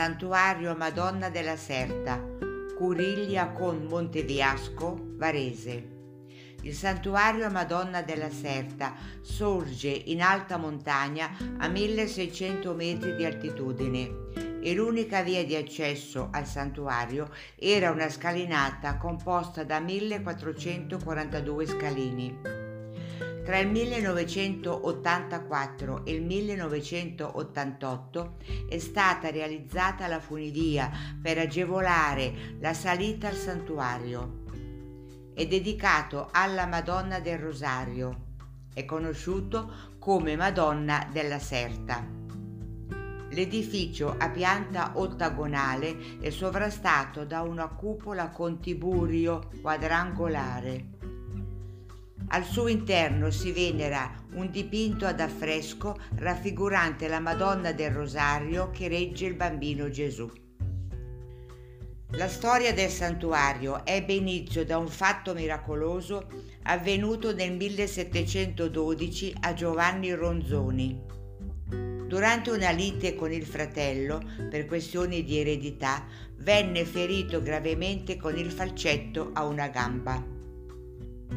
Santuario Madonna della Serta, Curiglia con Monteviasco, Varese. Il santuario Madonna della Serta sorge in alta montagna a 1600 metri di altitudine e l'unica via di accesso al santuario era una scalinata composta da 1442 scalini. Tra il 1984 e il 1988 è stata realizzata la funivia per agevolare la salita al santuario. È dedicato alla Madonna del Rosario. È conosciuto come Madonna della Serta. L'edificio a pianta ottagonale è sovrastato da una cupola con tiburio quadrangolare. Al suo interno si venera un dipinto ad affresco raffigurante la Madonna del Rosario che regge il bambino Gesù. La storia del santuario ebbe inizio da un fatto miracoloso avvenuto nel 1712 a Giovanni Ronzoni. Durante una lite con il fratello, per questioni di eredità, venne ferito gravemente con il falcetto a una gamba.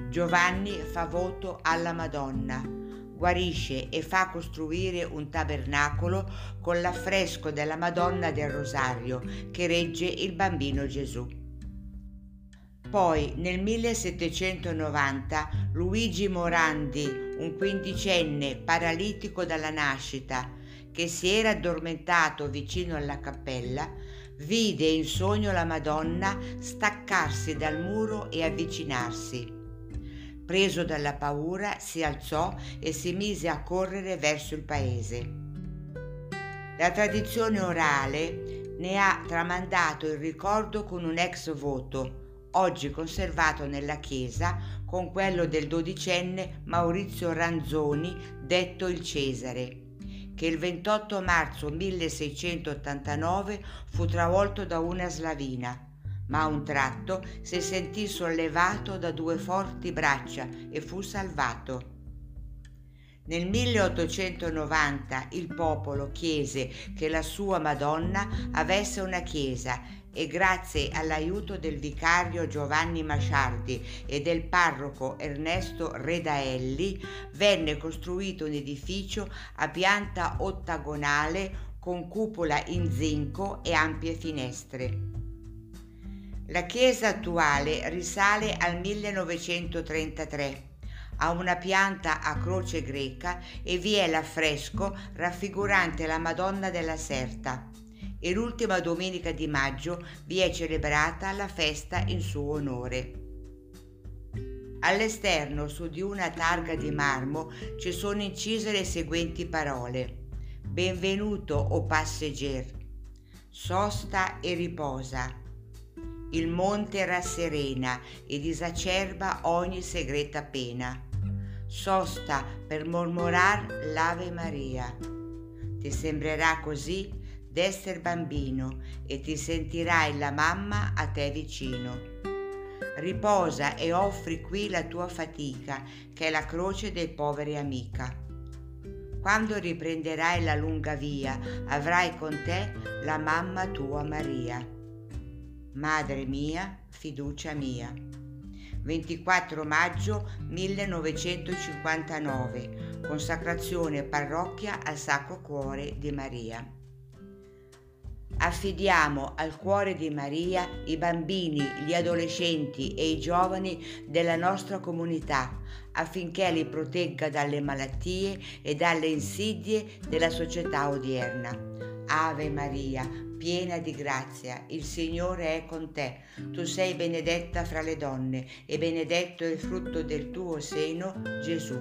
Giovanni fa voto alla Madonna, guarisce e fa costruire un tabernacolo con l'affresco della Madonna del Rosario che regge il bambino Gesù. Poi nel 1790 Luigi Morandi, un quindicenne paralitico dalla nascita, che si era addormentato vicino alla cappella, vide in sogno la Madonna staccarsi dal muro e avvicinarsi. Preso dalla paura, si alzò e si mise a correre verso il paese. La tradizione orale ne ha tramandato il ricordo con un ex voto, oggi conservato nella chiesa con quello del dodicenne Maurizio Ranzoni, detto il Cesare che il 28 marzo 1689 fu travolto da una slavina, ma a un tratto si sentì sollevato da due forti braccia e fu salvato. Nel 1890 il popolo chiese che la sua Madonna avesse una chiesa e grazie all'aiuto del vicario Giovanni Masciardi e del parroco Ernesto Redaelli venne costruito un edificio a pianta ottagonale con cupola in zinco e ampie finestre. La chiesa attuale risale al 1933 ha una pianta a croce greca e vi è l'affresco raffigurante la Madonna della Serta e l'ultima domenica di maggio vi è celebrata la festa in suo onore. All'esterno, su di una targa di marmo, ci sono incise le seguenti parole. Benvenuto, o passeggero. Sosta e riposa. Il monte rasserena e disacerba ogni segreta pena. Sosta per mormorar l'Ave Maria. Ti sembrerà così d'esser bambino e ti sentirai la mamma a te vicino. Riposa e offri qui la tua fatica, che è la croce dei poveri amica. Quando riprenderai la lunga via, avrai con te la mamma tua Maria. Madre mia, fiducia mia. 24 maggio 1959, consacrazione parrocchia al Sacro Cuore di Maria. Affidiamo al cuore di Maria i bambini, gli adolescenti e i giovani della nostra comunità affinché li protegga dalle malattie e dalle insidie della società odierna. Ave Maria, piena di grazia, il Signore è con te. Tu sei benedetta fra le donne e benedetto è il frutto del tuo seno, Gesù.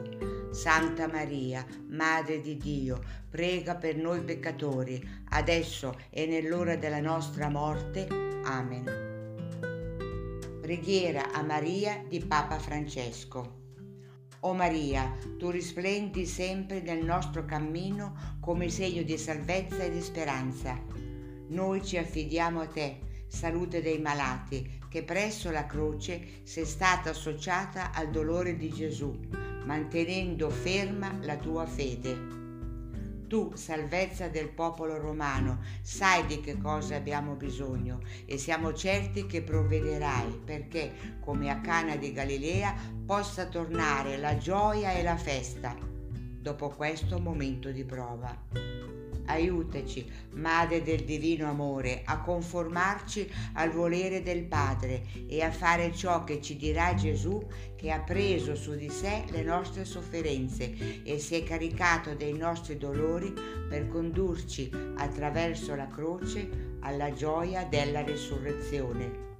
Santa Maria, Madre di Dio, prega per noi peccatori, adesso e nell'ora della nostra morte. Amen. Preghiera a Maria di Papa Francesco. O Maria, tu risplendi sempre nel nostro cammino come segno di salvezza e di speranza. Noi ci affidiamo a te, salute dei malati, che presso la croce sei stata associata al dolore di Gesù mantenendo ferma la tua fede. Tu, salvezza del popolo romano, sai di che cosa abbiamo bisogno e siamo certi che provvederai perché, come a Cana di Galilea, possa tornare la gioia e la festa dopo questo momento di prova. Aiutaci, Madre del Divino Amore, a conformarci al volere del Padre e a fare ciò che ci dirà Gesù che ha preso su di sé le nostre sofferenze e si è caricato dei nostri dolori per condurci attraverso la croce alla gioia della risurrezione.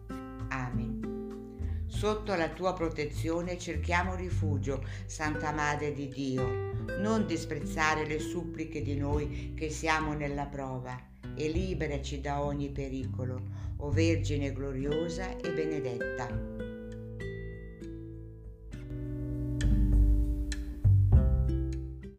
Sotto la tua protezione cerchiamo rifugio, Santa Madre di Dio. Non disprezzare le suppliche di noi che siamo nella prova e liberaci da ogni pericolo, o Vergine gloriosa e benedetta.